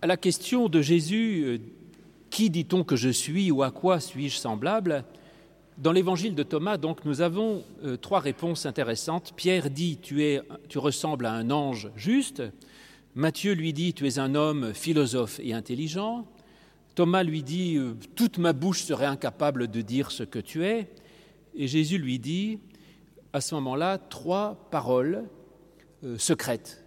À la question de Jésus, euh, qui dit-on que je suis ou à quoi suis-je semblable Dans l'évangile de Thomas, donc, nous avons euh, trois réponses intéressantes. Pierre dit tu, es, tu ressembles à un ange juste. Matthieu lui dit tu es un homme philosophe et intelligent. Thomas lui dit euh, toute ma bouche serait incapable de dire ce que tu es. Et Jésus lui dit à ce moment-là trois paroles secrètes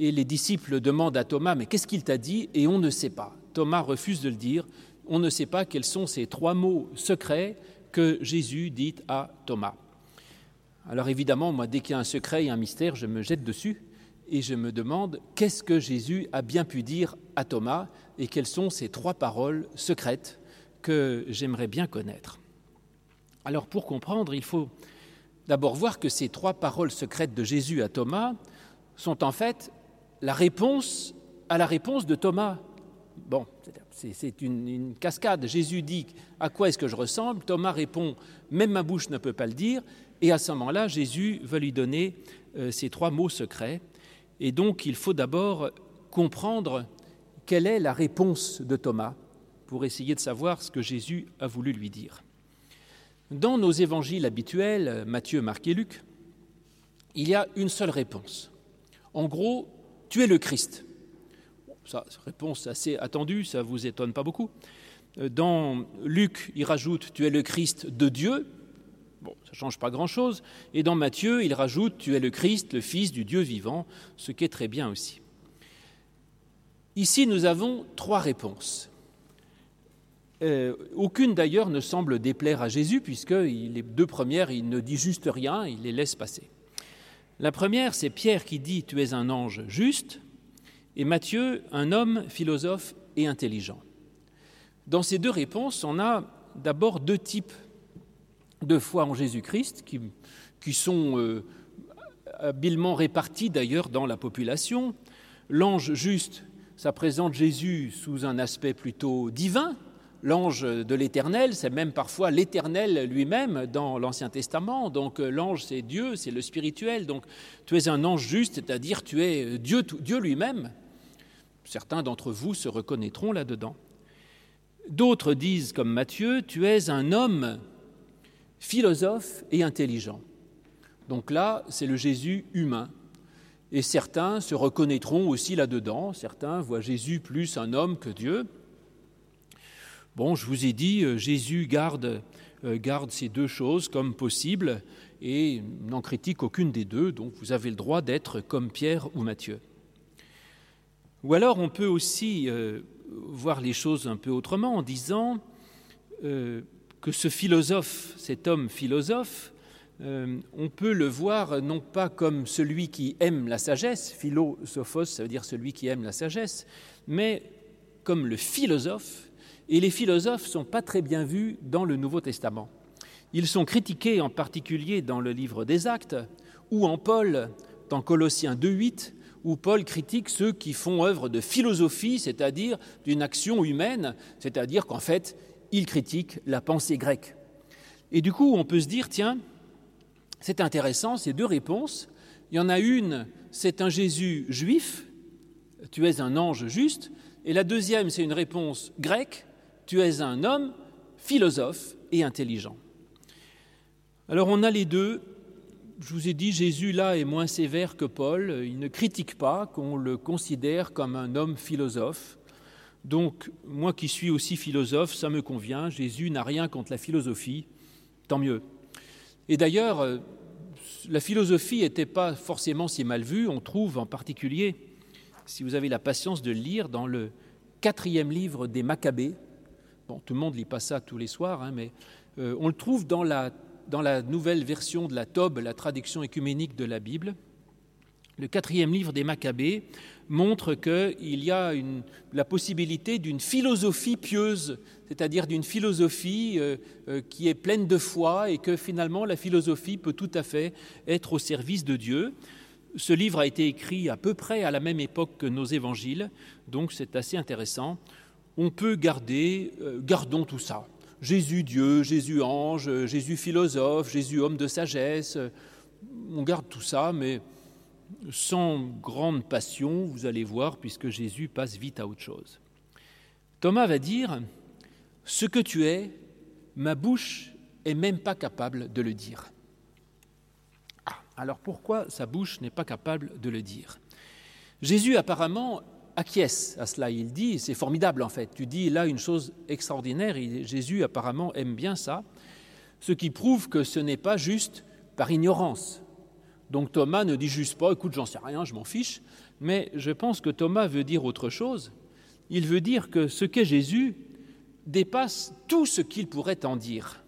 et les disciples demandent à Thomas, mais qu'est-ce qu'il t'a dit Et on ne sait pas. Thomas refuse de le dire. On ne sait pas quels sont ces trois mots secrets que Jésus dit à Thomas. Alors évidemment, moi, dès qu'il y a un secret et un mystère, je me jette dessus et je me demande qu'est-ce que Jésus a bien pu dire à Thomas et quelles sont ces trois paroles secrètes que j'aimerais bien connaître. Alors pour comprendre, il faut d'abord voir que ces trois paroles secrètes de Jésus à Thomas sont en fait la réponse à la réponse de Thomas. Bon, c'est une, cascade. Jésus dit À quoi est-ce que je ressemble? Thomas répond Même ma bouche ne peut pas le dire. Et à ce moment-là, Jésus va lui donner euh, ces trois mots secrets. Et donc, il faut d'abord comprendre quelle est la réponse de Thomas pour essayer de savoir ce que Jésus a voulu lui dire. Dans nos évangiles habituels, Matthieu, Marc et Luc, il y a une seule réponse. En gros, tu es le Christ. ça, réponse assez attendue, ça ne vous étonne pas beaucoup. Euh, dans Luc, il rajoute Tu es le Christ de Dieu. Bon, ça ne change pas grand-chose. Et dans Matthieu, il rajoute Tu es le Christ, le Fils du Dieu vivant, ce qui est très bien aussi. Ici, nous avons trois réponses. Euh, aucune d'ailleurs ne semble déplaire à Jésus, puisque les deux premières, il ne dit juste rien, il les laisse passer. La première, c'est Pierre qui dit Tu es un ange juste, et Matthieu, un homme philosophe et intelligent. Dans ces deux réponses, on a d'abord deux types de foi en Jésus-Christ qui, sont euh, habilement répartis d'ailleurs dans la population. L'ange juste, ça présente Jésus sous un aspect plutôt divin, L'ange de l'Éternel, c'est même parfois l'Éternel lui-même dans l'Ancien Testament. Donc euh, l'ange, c'est Dieu, c'est le spirituel. Donc tu es un ange juste, c'est-à-dire tu es euh, Dieu, Dieu lui-même. Certains d'entre vous se reconnaîtront là-dedans. D'autres disent, comme Matthieu, tu es un homme philosophe et intelligent. Donc là, c'est le Jésus humain. Et certains se reconnaîtront aussi là-dedans. Certains voient Jésus plus un homme que Dieu. Bon, je vous ai dit, euh, Jésus garde, euh, garde ces deux choses comme possible et n'en critique aucune des deux, donc vous avez le droit d'être comme Pierre ou Matthieu. Ou alors on peut aussi euh, voir les choses un peu autrement en disant que ce philosophe, cet homme philosophe, on peut le voir non pas comme celui qui aime la sagesse, philosophos, ça veut dire celui qui aime la sagesse, mais comme le philosophe et les philosophes ne sont pas très bien vus dans le Nouveau Testament. Ils sont critiqués en particulier dans le livre des Actes ou en Paul, dans Colossiens 2.8, où Paul critique ceux qui font œuvre de philosophie, c'est-à-dire d'une action humaine, c'est-à-dire qu'en fait, il critique la pensée grecque. Et du coup, on peut se dire, tiens, c'est intéressant, ces deux réponses. Il y en a une, c'est un Jésus juif, tu es un ange juste, et la deuxième, c'est une réponse grecque, tu es un homme philosophe et intelligent. Alors on a les deux. Je vous ai dit, Jésus là est moins sévère que Paul. Il ne critique pas qu'on le considère comme un homme philosophe. Donc moi qui suis aussi philosophe, ça me convient. Jésus n'a rien contre la philosophie. Tant mieux. Et d'ailleurs, euh, la philosophie n'était pas forcément si mal vue. On trouve en particulier, si vous avez la patience de le lire, dans le quatrième livre des Maccabées, tout le monde lit pas ça tous les soirs, hein, mais euh, on le trouve dans la, dans la nouvelle version de la Tobe, la traduction écuménique de la Bible. Le quatrième livre des Maccabées montre qu'il y a la possibilité d'une philosophie pieuse, c'est-à-dire d'une philosophie euh, euh, qui est pleine de foi et que finalement la philosophie peut tout à fait être au service de Dieu. Ce livre a été écrit à peu près à la même époque que nos évangiles, donc c'est assez intéressant on peut garder, euh, gardons tout ça. Jésus Dieu, Jésus ange, Jésus philosophe, Jésus homme de sagesse, on garde tout ça, mais sans grande passion, vous allez voir, puisque Jésus passe vite à autre chose. Thomas va dire, Ce que tu es, ma bouche est même pas capable de le dire. Ah, alors pourquoi sa bouche n'est pas capable de le dire? Jésus apparemment acquiesce à cela. Il dit, c'est formidable en fait, tu dis là une chose extraordinaire, Jésus apparemment aime bien ça, ce qui prouve que ce n'est pas juste par ignorance. Donc Thomas ne dit juste pas, écoute, j'en sais rien, je m'en fiche, mais je pense que Thomas veut dire autre chose. Il veut dire que ce qu'est Jésus dépasse tout ce qu'il pourrait en dire.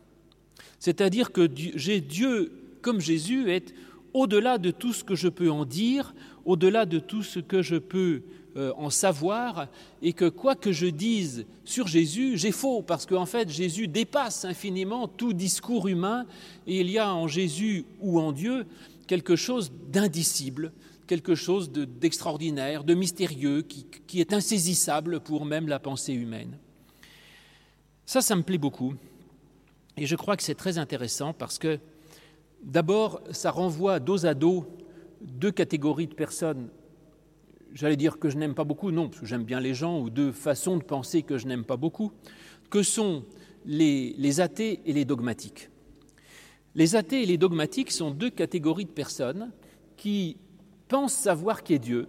C'est-à-dire que Dieu, comme Jésus, est au-delà de tout ce que je peux en dire, au-delà de tout ce que je peux euh, en savoir, et que quoi que je dise sur Jésus, j'ai faux, parce qu'en fait Jésus dépasse infiniment tout discours humain, et il y a en Jésus ou en Dieu quelque chose d'indicible, quelque chose d'extraordinaire, de, mystérieux, qui, qui est insaisissable pour même la pensée humaine. Ça, ça me plaît beaucoup. Et je crois que c'est très intéressant parce que, d'abord, ça renvoie dos à dos deux catégories de personnes. J'allais dire que je n'aime pas beaucoup, non, parce que j'aime bien les gens, ou deux façons de penser que je n'aime pas beaucoup, que sont les, athées et les dogmatiques. Les athées et les dogmatiques sont deux catégories de personnes qui pensent savoir qui est Dieu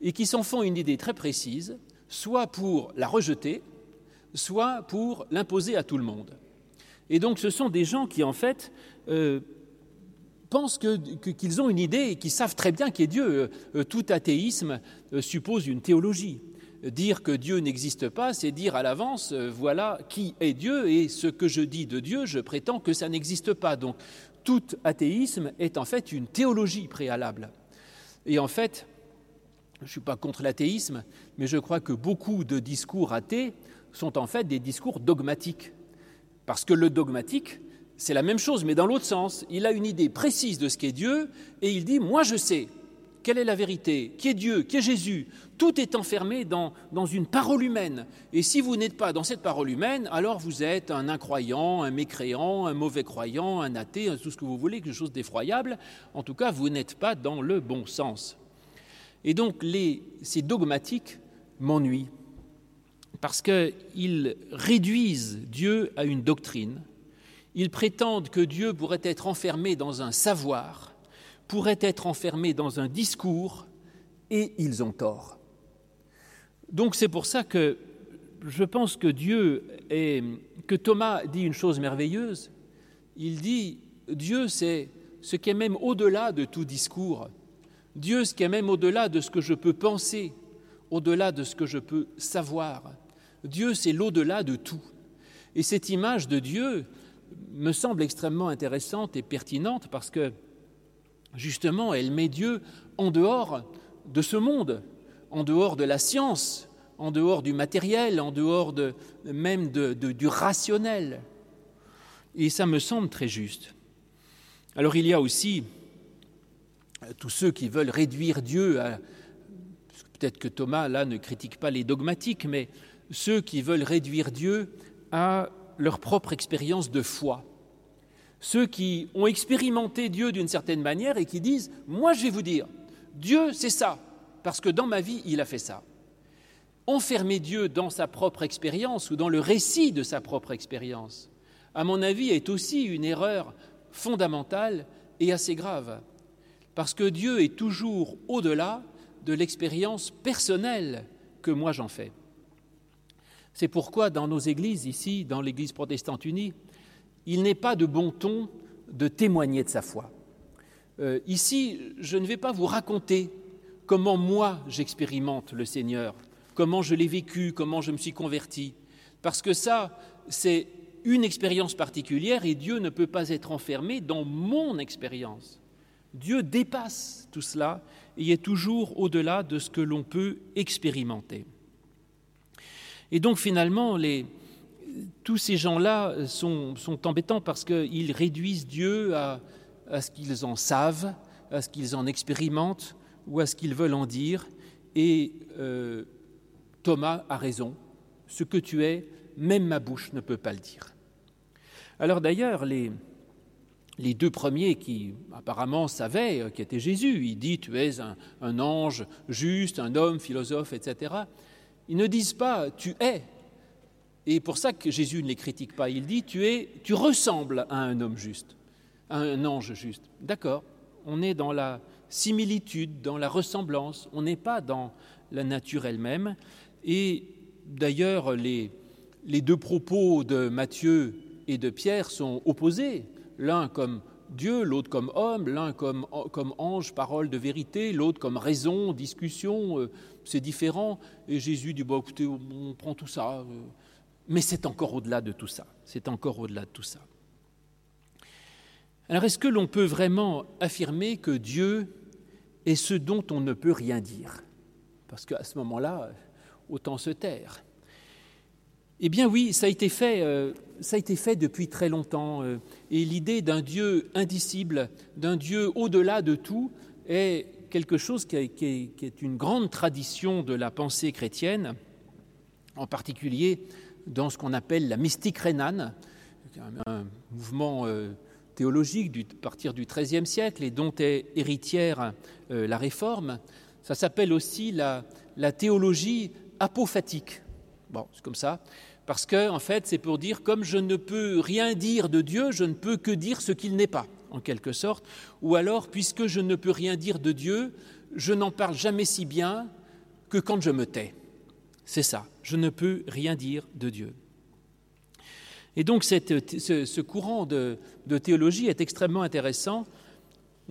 et qui s'en font une idée très précise, soit pour la rejeter, soit pour l'imposer à tout le monde. Et donc ce sont des gens qui, en fait, euh, pensent qu'ils ont une idée et qui savent très bien qui est Dieu. Euh, euh, tout athéisme suppose une théologie. Dire que Dieu n'existe pas, c'est dire à l'avance, voilà qui est Dieu, et ce que je dis de Dieu, je prétends que ça n'existe pas. Donc tout athéisme est en fait une théologie préalable. Et en fait, je ne suis pas contre l'athéisme, mais je crois que beaucoup de discours athées sont en fait des discours dogmatiques. Parce que le dogmatique, c'est la même chose, mais dans l'autre sens. Il a une idée précise de ce qu'est Dieu et il dit Moi je sais. Quelle est la vérité Qui est Dieu Qui est Jésus Tout est enfermé dans, dans une parole humaine. Et si vous n'êtes pas dans cette parole humaine, alors vous êtes un incroyant, un mécréant, un mauvais croyant, un athée, tout ce que vous voulez, quelque chose d'effroyable. En tout cas, vous n'êtes pas dans le bon sens. Et donc, les, ces dogmatiques m'ennuient parce qu'ils réduisent Dieu à une doctrine, ils prétendent que Dieu pourrait être enfermé dans un savoir, pourrait être enfermé dans un discours, et ils ont tort. Donc c'est pour ça que je pense que Dieu est, que Thomas dit une chose merveilleuse. Il dit Dieu c'est ce qui est même au-delà de tout discours. Dieu ce qui est même au-delà de ce que je peux penser, au-delà de ce que je peux savoir. Dieu, c'est l'au-delà de tout. Et cette image de Dieu me semble extrêmement intéressante et pertinente parce que, justement, elle met Dieu en dehors de ce monde, en dehors de la science, en dehors du matériel, en dehors de, même du rationnel. Et ça me semble très juste. Alors il y a aussi tous ceux qui veulent réduire Dieu à... Peut-être que Thomas, là, ne critique pas les dogmatiques, mais ceux qui veulent réduire Dieu à leur propre expérience de foi. Ceux qui ont expérimenté Dieu d'une certaine manière et qui disent Moi, je vais vous dire, Dieu, c'est ça, parce que dans ma vie, il a fait ça. Enfermer Dieu dans sa propre expérience ou dans le récit de sa propre expérience, à mon avis, est aussi une erreur fondamentale et assez grave, parce que Dieu est toujours au-delà de l'expérience personnelle que moi j'en fais. C'est pourquoi dans nos églises, ici, dans l'Église protestante unie, il n'est pas de bon ton de témoigner de sa foi. Euh, ici, je ne vais pas vous raconter comment moi j'expérimente le Seigneur, comment je l'ai vécu, comment je me suis converti, parce que ça, c'est une expérience particulière et Dieu ne peut pas être enfermé dans mon expérience. Dieu dépasse tout cela et est toujours au-delà de ce que l'on peut expérimenter. Et donc finalement, tous ces gens-là sont, embêtants parce qu'ils réduisent Dieu à, ce qu'ils en savent, à ce qu'ils en expérimentent ou à ce qu'ils veulent en dire. Et euh, Thomas a raison. Ce que tu es, même ma bouche ne peut pas le dire. Alors d'ailleurs, les, deux premiers qui apparemment savaient euh, qui était Jésus, il dit tu es un, ange juste, un homme philosophe, etc. Ils ne disent pas tu es. Et pour ça que Jésus ne les critique pas, il dit tu es, tu ressembles à un homme juste, à un ange juste. D'accord, on est dans la similitude, dans la ressemblance, on n'est pas dans la nature elle-même. Et d'ailleurs, les, les deux propos de Matthieu et de Pierre sont opposés, l'un comme Dieu, l'autre comme homme, l'un comme, comme, ange, parole de vérité, l'autre comme raison, discussion, euh, c'est différent. Et Jésus dit, bon, écoutez, on prend tout ça. Euh, mais c'est encore au-delà de tout ça. C'est encore au-delà de tout ça. Alors est-ce que l'on peut vraiment affirmer que Dieu est ce dont on ne peut rien dire? Parce qu'à ce moment-là, autant se taire. Eh bien oui, ça a été fait, euh, ça a été fait depuis très longtemps. Euh, et l'idée d'un Dieu indicible, d'un Dieu au-delà de tout, est quelque chose qui, est, une grande tradition de la pensée chrétienne, en particulier dans ce qu'on appelle la mystique rhénane, un mouvement euh, théologique à partir du XIIIe siècle et dont est héritière la Réforme. Ça s'appelle aussi la théologie apophatique. Bon, c'est comme ça parce que, en fait, c'est pour dire comme je ne peux rien dire de Dieu, je ne peux que dire ce qu'il n'est pas, en quelque sorte. Ou alors, puisque je ne peux rien dire de Dieu, je n'en parle jamais si bien que quand je me tais. C'est ça, je ne peux rien dire de Dieu. Et donc ce, courant de, théologie est extrêmement intéressant.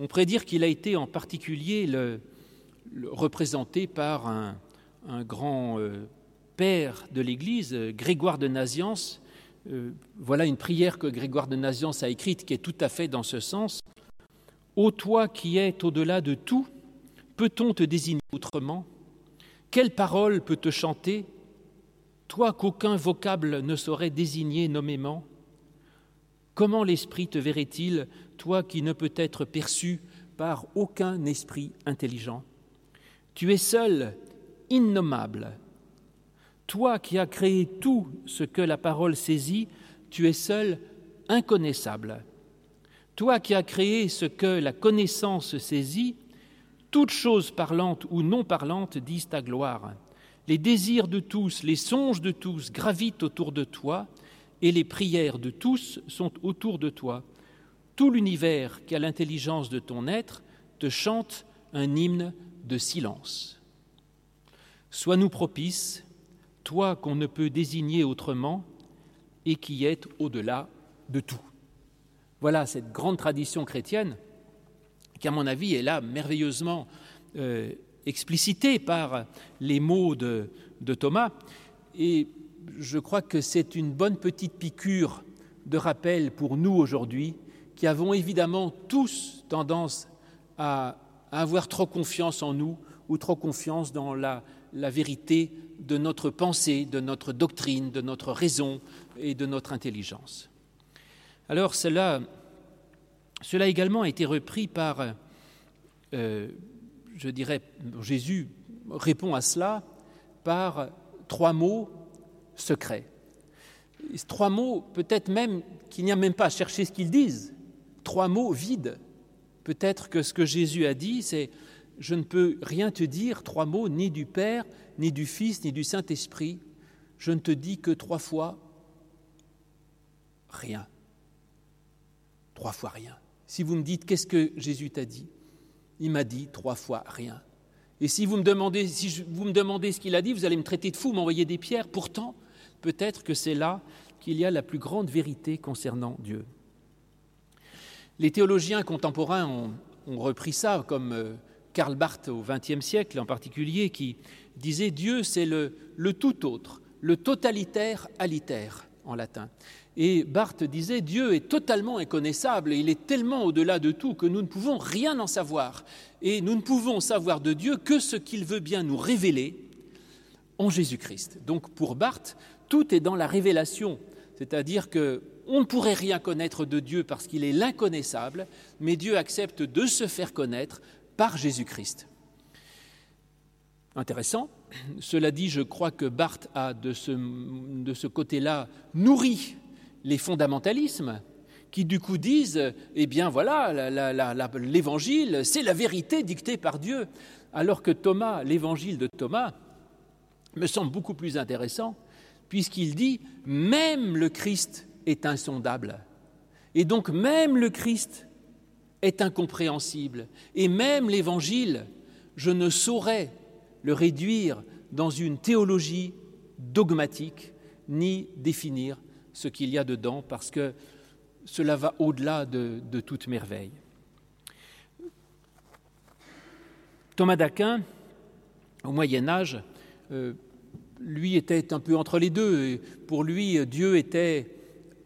On pourrait dire qu'il a été en particulier représenté par un, grand euh, père de l'Église, Grégoire de Naziance, euh, voilà une prière que Grégoire de Naziance a écrite qui est tout à fait dans ce sens. Ô toi qui es au-delà de tout, peut-on te désigner autrement? Quelle parole peut te chanter? Toi qu'aucun vocable ne saurait désigner nommément? Comment l'Esprit te verrait-il, toi qui ne peut être perçu par aucun esprit intelligent? Tu es seul, innommable, toi qui as créé tout ce que la parole saisit, tu es seul inconnaissable. Toi qui as créé ce que la connaissance saisit, toutes choses parlantes ou non parlantes disent ta gloire. Les désirs de tous, les songes de tous gravitent autour de toi, et les prières de tous sont autour de toi. Tout l'univers qui a l'intelligence de ton être te chante un hymne de silence. Sois-nous propices, toi qu'on ne peut désigner autrement et qui est au-delà de tout. Voilà cette grande tradition chrétienne qui, à mon avis, est là merveilleusement euh, explicitée par les mots de, Thomas. Et je crois que c'est une bonne petite piqûre de rappel pour nous aujourd'hui, qui avons évidemment tous tendance à, avoir trop confiance en nous ou trop confiance dans la vérité de notre pensée, de notre doctrine, de notre raison et de notre intelligence. Alors cela, cela également a été repris par, euh, je dirais, Jésus répond à cela par trois mots secrets. Trois mots, peut-être même qu'il n'y a même pas à chercher ce qu'ils disent, trois mots vides. Peut-être que ce que Jésus a dit, c'est je ne peux rien te dire, trois mots, ni du Père, ni du Fils, ni du Saint-Esprit. Je ne te dis que trois fois rien. Trois fois rien. Si vous me dites qu'est-ce que Jésus t'a dit, il m'a dit trois fois rien. Et si vous me demandez, ce qu'il a dit, vous allez me traiter de fou, m'envoyer des pierres. Pourtant, peut-être que c'est là qu'il y a la plus grande vérité concernant Dieu. Les théologiens contemporains ont, ont repris ça comme euh, Karl Barth au XXe siècle en particulier, qui disait Dieu c'est le, tout autre, le totalitaire alitaire en latin. Et Barthes disait Dieu est totalement inconnaissable il est tellement au-delà de tout que nous ne pouvons rien en savoir. Et nous ne pouvons savoir de Dieu que ce qu'il veut bien nous révéler en Jésus-Christ. Donc pour Barthes, tout est dans la révélation, c'est-à-dire que on ne pourrait rien connaître de Dieu parce qu'il est l'inconnaissable, mais Dieu accepte de se faire connaître par Jésus-Christ. Intéressant. Cela dit, je crois que Barthes a de ce, de ce côté-là nourri les fondamentalismes qui du coup disent, eh bien voilà, l'évangile, c'est la vérité dictée par Dieu. Alors que Thomas, l'évangile de Thomas, me semble beaucoup plus intéressant, puisqu'il dit, même le Christ est insondable. Et donc même le Christ est incompréhensible. Et même l'Évangile, je ne saurais le réduire dans une théologie dogmatique, ni définir ce qu'il y a dedans, parce que cela va au-delà de, toute merveille. Thomas d'Aquin, au Moyen Âge, euh, lui était un peu entre les deux. Pour lui, Dieu était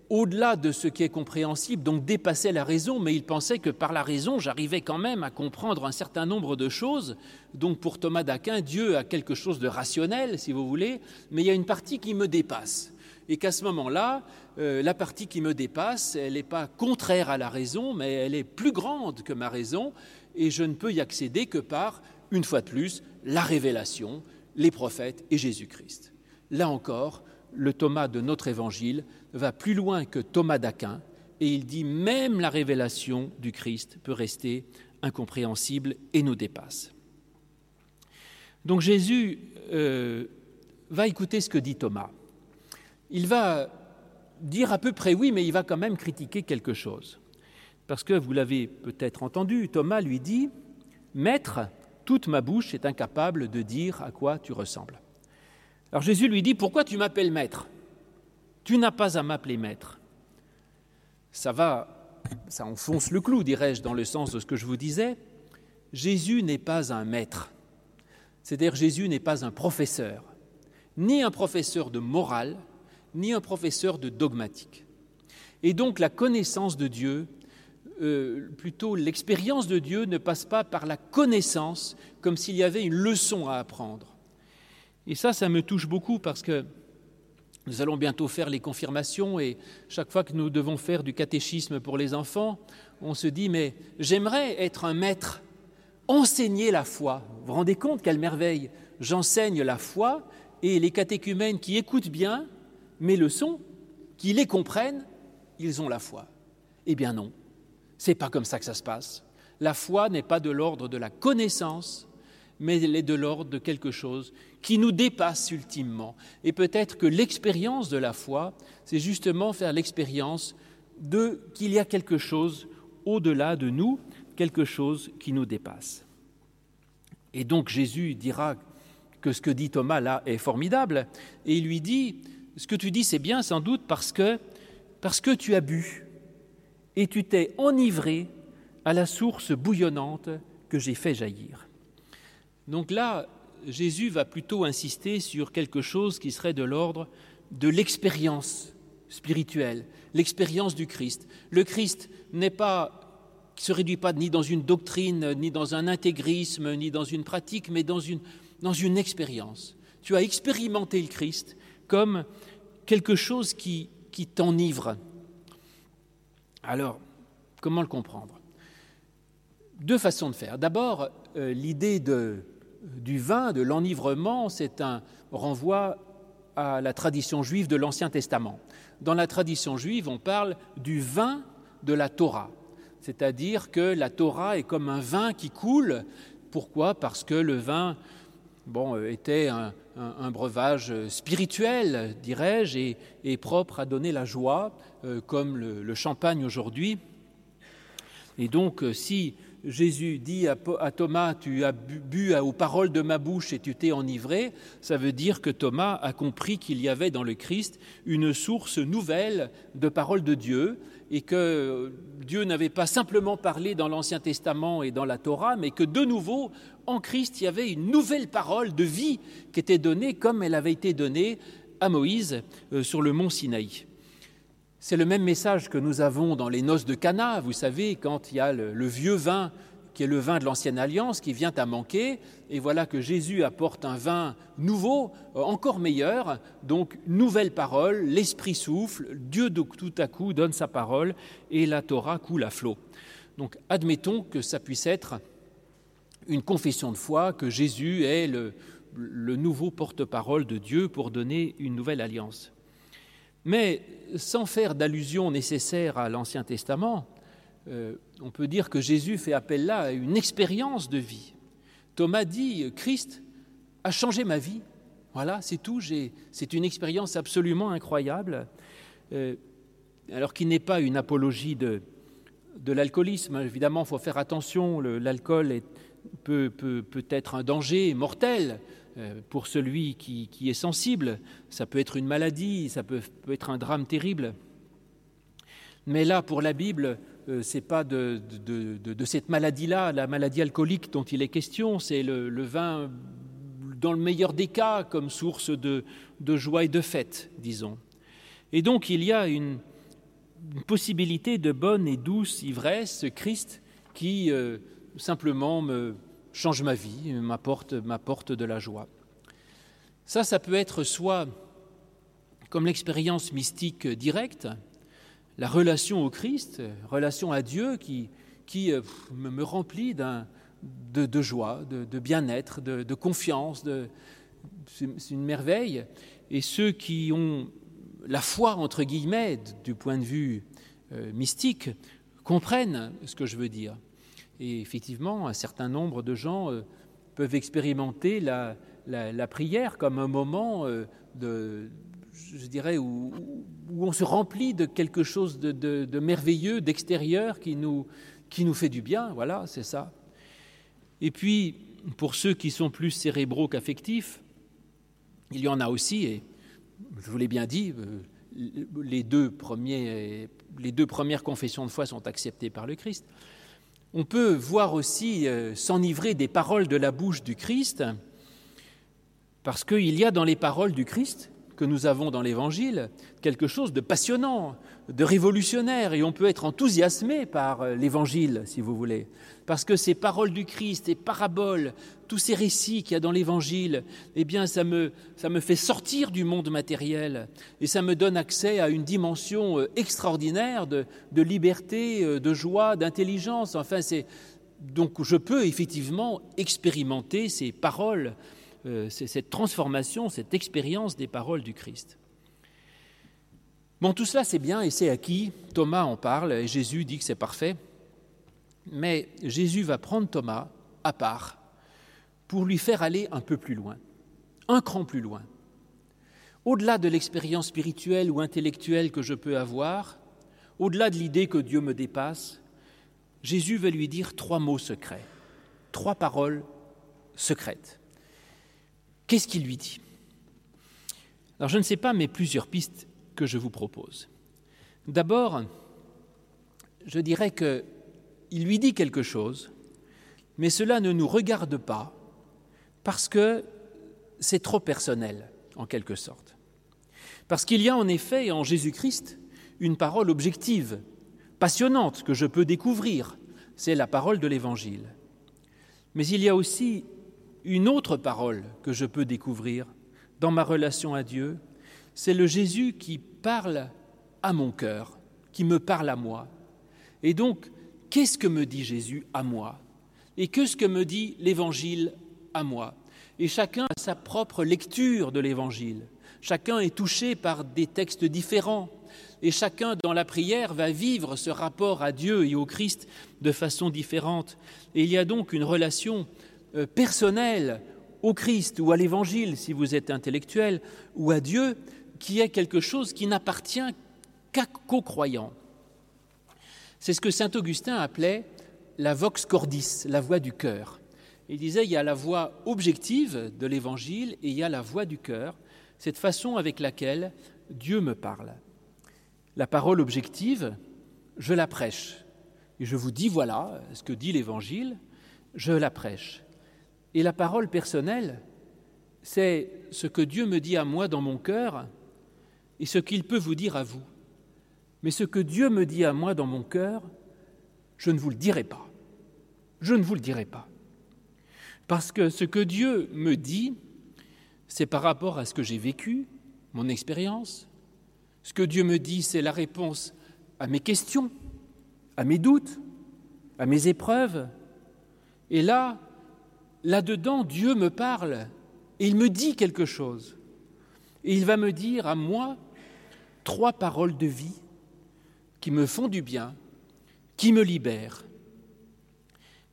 au-delà de ce qui est compréhensible, donc dépassait la raison, mais il pensait que par la raison, j'arrivais quand même à comprendre un certain nombre de choses. Donc pour Thomas d'Aquin, Dieu a quelque chose de rationnel, si vous voulez, mais il y a une partie qui me dépasse. Et qu'à ce moment-là, euh, la partie qui me dépasse, elle n'est pas contraire à la raison, mais elle est plus grande que ma raison, et je ne peux y accéder que par, une fois de plus, la révélation, les prophètes et Jésus-Christ. Là encore, le Thomas de notre évangile va plus loin que Thomas d'Aquin et il dit même la révélation du Christ peut rester incompréhensible et nous dépasse. Donc Jésus euh, va écouter ce que dit Thomas. Il va dire à peu près oui, mais il va quand même critiquer quelque chose. Parce que vous l'avez peut-être entendu, Thomas lui dit, Maître, toute ma bouche est incapable de dire à quoi tu ressembles. Alors Jésus lui dit, pourquoi tu m'appelles maître? Tu n'as pas à m'appeler maître. Ça va, ça enfonce le clou, dirais-je, dans le sens de ce que je vous disais. Jésus n'est pas un maître. C'est-à-dire Jésus n'est pas un professeur, ni un professeur de morale, ni un professeur de dogmatique. Et donc la connaissance de Dieu euh, plutôt l'expérience de Dieu ne passe pas par la connaissance comme s'il y avait une leçon à apprendre. Et ça, ça me touche beaucoup parce que nous allons bientôt faire les confirmations et chaque fois que nous devons faire du catéchisme pour les enfants, on se dit mais j'aimerais être un maître, enseigner la foi. Vous vous rendez compte quelle merveille? J'enseigne la foi et les catéchumènes qui écoutent bien mes leçons, qui les comprennent, ils ont la foi. Eh bien non, c'est pas comme ça que ça se passe. La foi n'est pas de l'ordre de la connaissance, mais elle est de l'ordre de quelque chose qui nous dépasse ultimement. Et peut-être que l'expérience de la foi, c'est justement faire l'expérience de qu'il y a quelque chose au-delà de nous, quelque chose qui nous dépasse. Et donc Jésus dira que ce que dit Thomas là est formidable, et il lui dit, ce que tu dis c'est bien sans doute parce que, parce que tu as bu et tu t'es enivré à la source bouillonnante que j'ai fait jaillir. Donc là, Jésus va plutôt insister sur quelque chose qui serait de l'ordre de l'expérience spirituelle, l'expérience du Christ. Le Christ n'est pas se réduit pas ni dans une doctrine, ni dans un intégrisme, ni dans une pratique, mais dans une, dans une expérience. Tu as expérimenté le Christ comme quelque chose qui, qui t'enivre, alors, comment le comprendre? Deux façons de faire. D'abord, euh, l'idée du vin, de l'enivrement, c'est un renvoi à la tradition juive de l'Ancien Testament. Dans la tradition juive, on parle du vin de la Torah, c'est-à-dire que la Torah est comme un vin qui coule. Pourquoi? Parce que le vin bon, euh, était un, breuvage spirituel, dirais-je, et, propre à donner la joie, euh, comme le, champagne aujourd'hui. Et donc, euh, si Jésus dit à, Thomas, tu as bu, aux paroles de ma bouche et tu t'es enivré, ça veut dire que Thomas a compris qu'il y avait dans le Christ une source nouvelle de paroles de Dieu et que Dieu n'avait pas simplement parlé dans l'Ancien Testament et dans la Torah, mais que de nouveau, en Christ, il y avait une nouvelle parole de vie qui était donnée comme elle avait été donnée à Moïse euh, sur le mont Sinaï. C'est le même message que nous avons dans les noces de Cana, vous savez, quand il y a le, vieux vin qui est le vin de l'ancienne alliance qui vient à manquer, et voilà que Jésus apporte un vin nouveau, euh, encore meilleur, donc nouvelle parole, l'Esprit souffle, Dieu tout à coup donne sa parole, et la Torah coule à flot. Donc admettons que ça puisse être une confession de foi, que Jésus est le nouveau porte-parole de Dieu pour donner une nouvelle alliance. Mais sans faire d'allusion nécessaire à l'Ancien Testament, euh, on peut dire que Jésus fait appel là à une expérience de vie. Thomas dit, Christ a changé ma vie. Voilà, c'est tout. C'est une expérience absolument incroyable. Euh, alors qu'il n'est pas une apologie de, de l'alcoolisme. Évidemment, il faut faire attention. L'alcool peut, être un danger mortel pour celui qui, qui, est sensible. Ça peut être une maladie, ça peut, être un drame terrible. Mais là, pour la Bible, euh, c'est pas de, de, cette maladie-là, la maladie alcoolique dont il est question, c'est le, vin, dans le meilleur des cas, comme source de, joie et de fête, disons. Et donc il y a une, une possibilité de bonne et douce ivresse, Christ, qui euh, simplement me change ma vie, m'apporte, m'apporte de la joie. Ça, ça peut être soit comme l'expérience mystique directe, la relation au Christ, relation à Dieu qui, euh, me remplit de, joie, de, bien-être, de, confiance. C'est une merveille. Et ceux qui ont la foi, entre guillemets, du point de vue euh, mystique, comprennent ce que je veux dire. Et effectivement, un certain nombre de gens euh, peuvent expérimenter la, prière comme un moment euh, je dirais, où, on se remplit de quelque chose de, merveilleux, d'extérieur, qui nous, qui nous fait du bien. Voilà, c'est ça. Et puis, pour ceux qui sont plus cérébraux qu'affectifs, il y en a aussi, et je vous l'ai bien dit, euh, les deux premières confessions de foi sont acceptées par le Christ. On peut voir aussi euh, s'enivrer des paroles de la bouche du Christ, parce qu'il y a dans les paroles du Christ que nous avons dans l'Évangile quelque chose de passionnant, de révolutionnaire, et on peut être enthousiasmé par euh, l'Évangile, si vous voulez, parce que ces paroles du Christ, ces paraboles, tous ces récits qu'il y a dans l'Évangile, eh bien, ça me, ça me fait sortir du monde matériel, et ça me donne accès à une dimension euh, extraordinaire de, de liberté, euh, de joie, d'intelligence. Enfin, c'est donc je peux effectivement expérimenter ces paroles euh, cette transformation, cette expérience des paroles du Christ. Bon, tout cela c'est bien et c'est acquis. Thomas en parle et Jésus dit que c'est parfait. Mais Jésus va prendre Thomas à part pour lui faire aller un peu plus loin, un cran plus loin. Au-delà de l'expérience spirituelle ou intellectuelle que je peux avoir, au-delà de l'idée que Dieu me dépasse, Jésus va lui dire trois mots secrets, trois paroles secrètes. Qu'est-ce qu'il lui dit? Alors je ne sais pas, mais plusieurs pistes que je vous propose. D'abord, je dirais qu'il lui dit quelque chose, mais cela ne nous regarde pas parce que c'est trop personnel, en quelque sorte. Parce qu'il y a en effet en Jésus-Christ une parole objective, passionnante, que je peux découvrir, c'est la parole de l'Évangile. Mais il y a aussi une autre parole que je peux découvrir dans ma relation à Dieu, c'est le Jésus qui parle à mon cœur, qui me parle à moi. Et donc, qu'est-ce que me dit Jésus à moi? Et qu'est-ce que me dit l'Évangile à moi? Et chacun a sa propre lecture de l'Évangile. Chacun est touché par des textes différents. Et chacun, dans la prière, va vivre ce rapport à Dieu et au Christ de façon différente. Et il y a donc une relation euh, personnel au Christ ou à l'Évangile, si vous êtes intellectuel, ou à Dieu, qui est quelque chose qui n'appartient qu'aux croyants. C'est ce que saint Augustin appelait la vox cordis, la voix du cœur. Il disait il y a la voix objective de l'Évangile et il y a la voix du cœur, cette façon avec laquelle Dieu me parle. La parole objective, je la prêche. Et je vous dis voilà ce que dit l'Évangile, je la prêche. Et la parole personnelle, c'est ce que Dieu me dit à moi dans mon cœur et ce qu'il peut vous dire à vous. Mais ce que Dieu me dit à moi dans mon cœur, je ne vous le dirai pas. Je ne vous le dirai pas. Parce que ce que Dieu me dit, c'est par rapport à ce que j'ai vécu, mon expérience. Ce que Dieu me dit, c'est la réponse à mes questions, à mes doutes, à mes épreuves. Et là, là-dedans, Dieu me parle et il me dit quelque chose. Et il va me dire à moi trois paroles de vie qui me font du bien, qui me libèrent.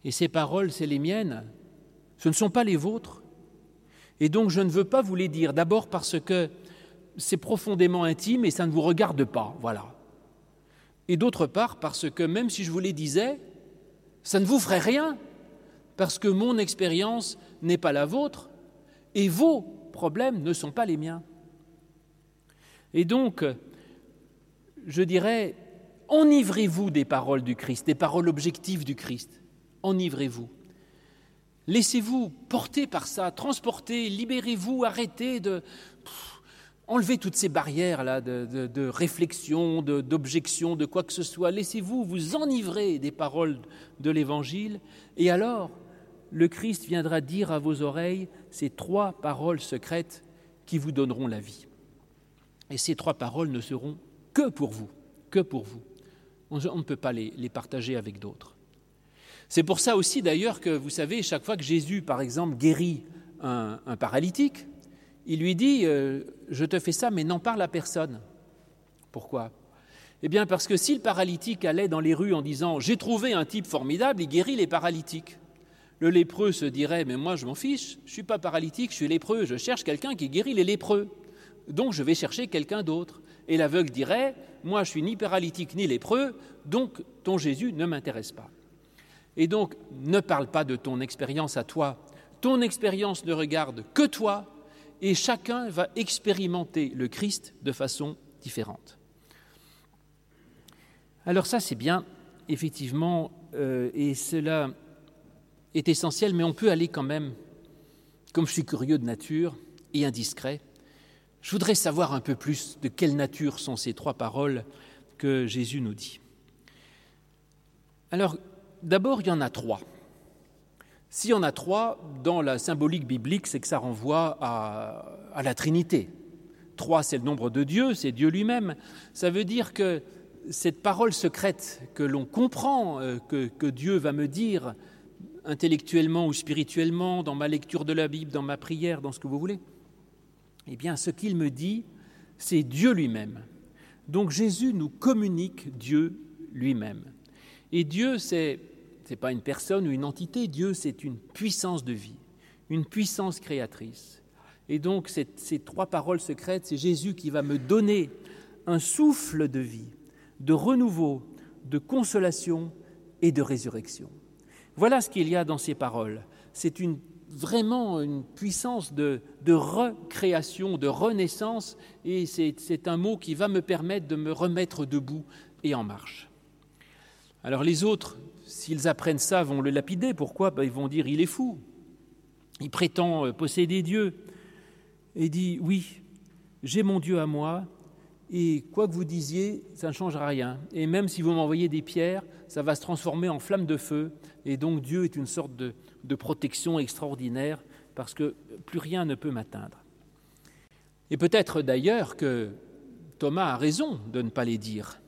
Et ces paroles, c'est les miennes, ce ne sont pas les vôtres. Et donc je ne veux pas vous les dire, d'abord parce que c'est profondément intime et ça ne vous regarde pas, voilà. Et d'autre part parce que même si je vous les disais, ça ne vous ferait rien, parce que mon expérience n'est pas la vôtre et vos problèmes ne sont pas les miens. Et donc, je dirais, enivrez-vous des paroles du Christ, des paroles objectives du Christ. Enivrez-vous. Laissez-vous porter par ça, transporter, libérez-vous, arrêtez de enlever toutes ces barrières là de, de réflexion, d'objection, de, quoi que ce soit. Laissez-vous vous enivrer des paroles de l'Évangile, et alors le Christ viendra dire à vos oreilles ces trois paroles secrètes qui vous donneront la vie. Et ces trois paroles ne seront que pour vous, que pour vous. On, ne peut pas les, partager avec d'autres. C'est pour ça aussi d'ailleurs que vous savez, chaque fois que Jésus, par exemple, guérit un, paralytique, il lui dit euh, Je te fais ça, mais n'en parle à personne. Pourquoi? Eh bien, parce que si le paralytique allait dans les rues en disant J'ai trouvé un type formidable, il guérit les paralytiques. Le lépreux se dirait Mais moi, je m'en fiche, je ne suis pas paralytique, je suis lépreux, je cherche quelqu'un qui guérit les lépreux donc je vais chercher quelqu'un d'autre. Et l'aveugle dirait, moi je suis ni paralytique ni lépreux, donc ton Jésus ne m'intéresse pas. Et donc ne parle pas de ton expérience à toi, ton expérience ne regarde que toi, et chacun va expérimenter le Christ de façon différente. Alors ça c'est bien, effectivement, euh, et cela est essentiel, mais on peut aller quand même, comme je suis curieux de nature et indiscret, je voudrais savoir un peu plus de quelle nature sont ces trois paroles que Jésus nous dit. Alors, d'abord, il y en a trois. S'il y en a trois, dans la symbolique biblique, c'est que ça renvoie à, la Trinité. Trois, c'est le nombre de Dieu, c'est Dieu lui-même. Ça veut dire que cette parole secrète que l'on comprend, euh, que Dieu va me dire intellectuellement ou spirituellement, dans ma lecture de la Bible, dans ma prière, dans ce que vous voulez, eh bien, ce qu'il me dit, c'est Dieu lui-même. Donc Jésus nous communique Dieu lui-même. Et Dieu, ce n'est pas une personne ou une entité, Dieu, c'est une puissance de vie, une puissance créatrice. Et donc ces trois paroles secrètes, c'est Jésus qui va me donner un souffle de vie, de renouveau, de consolation et de résurrection. Voilà ce qu'il y a dans ces paroles. C'est vraiment une puissance de, recréation, de renaissance, et c'est un mot qui va me permettre de me remettre debout et en marche. Alors les autres, s'ils apprennent ça, vont le lapider. Pourquoi? Ben, Ils vont dire il est fou. Il prétend euh, posséder Dieu. Et dit oui, j'ai mon Dieu à moi, et quoi que vous disiez, ça ne changera rien. Et même si vous m'envoyez des pierres, ça va se transformer en flamme de feu. Et donc Dieu est une sorte de, protection extraordinaire parce que plus rien ne peut m'atteindre. Et peut-être d'ailleurs que Thomas a raison de ne pas les dire.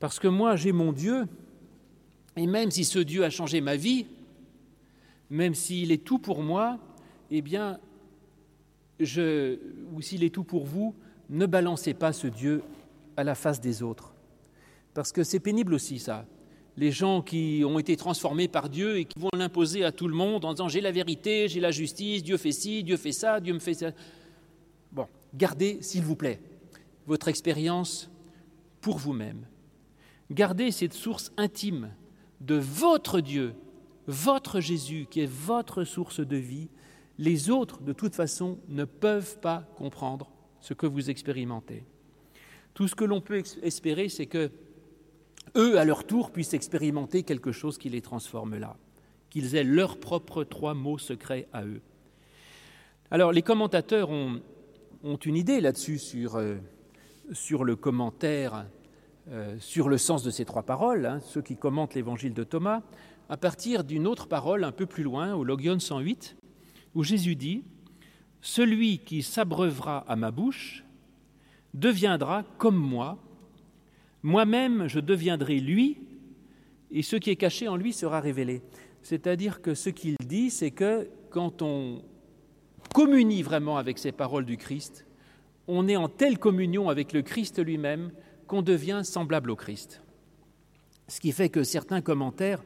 Parce que moi, j'ai mon Dieu, et même si ce Dieu a changé ma vie, même s'il est tout pour moi, eh bien, je, ou s'il est tout pour vous, ne balancez pas ce Dieu à la face des autres. Parce que c'est pénible aussi, ça les gens qui ont été transformés par Dieu et qui vont l'imposer à tout le monde en disant j'ai la vérité, j'ai la justice, Dieu fait ci, Dieu fait ça, Dieu me fait ça. Bon, gardez, s'il vous plaît, votre expérience pour vous-même. Gardez cette source intime de votre Dieu, votre Jésus, qui est votre source de vie. Les autres, de toute façon, ne peuvent pas comprendre ce que vous expérimentez. Tout ce que l'on peut espérer, c'est que eux, à leur tour, puissent expérimenter quelque chose qui les transforme là, qu'ils aient leurs propres trois mots secrets à eux. Alors, les commentateurs ont, une idée là-dessus sur, euh, le commentaire, euh, sur le sens de ces trois paroles, hein, ceux qui commentent l'évangile de Thomas, à partir d'une autre parole un peu plus loin, au Logion 108, où Jésus dit Celui qui s'abreuvera à ma bouche deviendra comme moi moi-même, je deviendrai lui, et ce qui est caché en lui sera révélé. C'est-à-dire que ce qu'il dit, c'est que quand on communie vraiment avec ces paroles du Christ, on est en telle communion avec le Christ lui-même qu'on devient semblable au Christ. Ce qui fait que certains commentaires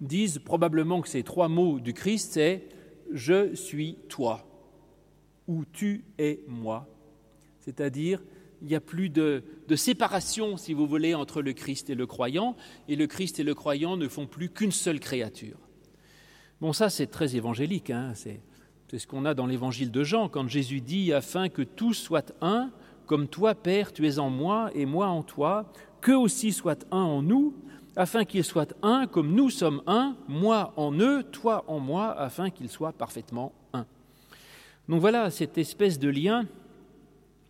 disent probablement que ces trois mots du Christ, c'est Je suis toi ou Tu es moi. C'est-à-dire, il n'y a plus de, séparation, si vous voulez, entre le Christ et le croyant, et le Christ et le croyant ne font plus qu'une seule créature. Bon, ça, c'est très évangélique, hein, c'est ce qu'on a dans l'évangile de Jean, quand Jésus dit Afin que tous soient un, comme toi, Père, tu es en moi et moi en toi, qu'eux aussi soient un en nous, afin qu'ils soient un comme nous sommes un, moi en eux, toi en moi, afin qu'ils soient parfaitement. Donc voilà cette espèce de lien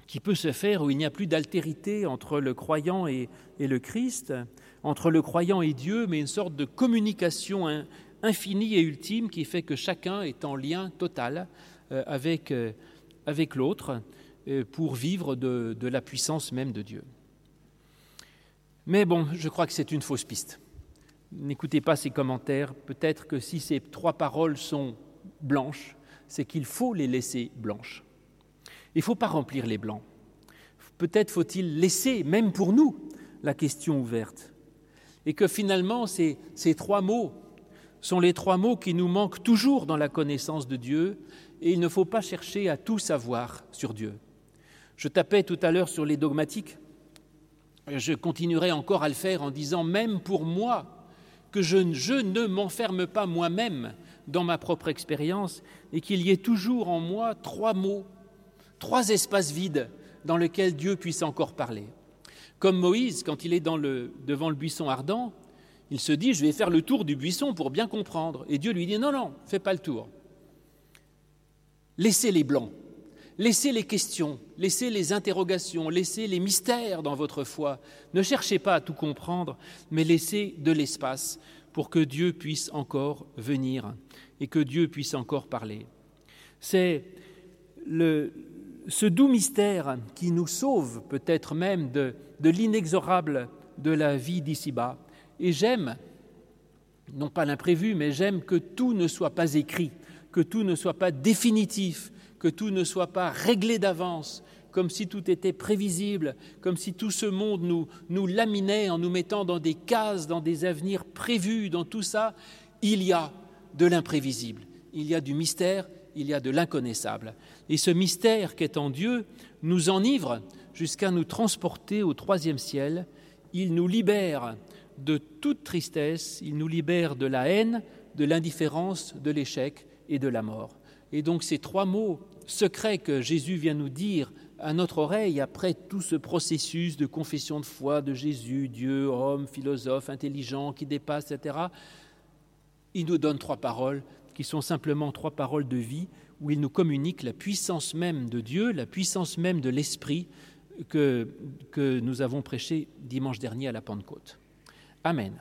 qui peut se faire où il n'y a plus d'altérité entre le croyant et, le Christ, entre le croyant et Dieu, mais une sorte de communication infinie et ultime qui fait que chacun est en lien total euh, avec, euh, avec l'autre euh, pour vivre de la puissance même de Dieu. Mais bon, je crois que c'est une fausse piste. N'écoutez pas ces commentaires. Peut-être que si ces trois paroles sont blanches, c'est qu'il faut les laisser blanches. Il ne faut pas remplir les blancs. Peut-être faut-il laisser, même pour nous, la question ouverte. Et que finalement, ces, ces trois mots sont les trois mots qui nous manquent toujours dans la connaissance de Dieu, et il ne faut pas chercher à tout savoir sur Dieu. Je tapais tout à l'heure sur les dogmatiques. Je continuerai encore à le faire en disant, même pour moi, que je, je ne m'enferme pas moi-même dans ma propre expérience et qu'il y ait toujours en moi trois mots trois espaces vides dans lesquels Dieu puisse encore parler. Comme Moïse, quand il est devant le buisson ardent, il se dit, je vais faire le tour du buisson pour bien comprendre. Et Dieu lui dit, non, non, fais pas le tour. Laissez les blancs, laissez les questions, laissez les interrogations, laissez les mystères dans votre foi. Ne cherchez pas à tout comprendre, mais laissez de l'espace pour que Dieu puisse encore venir et que Dieu puisse encore parler. C'est ce doux mystère qui nous sauve peut-être même de, l'inexorable de la vie d'ici-bas. Et j'aime, non pas l'imprévu, mais j'aime que tout ne soit pas écrit, que tout ne soit pas définitif, que tout ne soit pas réglé d'avance, comme si tout était prévisible, comme si tout ce monde nous, nous laminait en nous mettant dans des cases, dans des avenirs prévus, dans tout ça. Il y a de l'imprévisible, il y a du mystère, il y a de l'inconnaissable. Et ce mystère qu'est en Dieu nous enivre jusqu'à nous transporter au troisième ciel. Il nous libère de toute tristesse, il nous libère de la haine, de l'indifférence, de l'échec et de la mort. Et donc ces trois mots secrets que Jésus vient nous dire à notre oreille après tout ce processus de confession de foi de Jésus, Dieu, homme, philosophe, intelligent, qui dépasse, etc., il nous donne trois paroles qui sont simplement trois paroles de vie, où il nous communique la puissance même de Dieu, la puissance même de l'Esprit que, nous avons prêché dimanche dernier à la Pentecôte. Amen.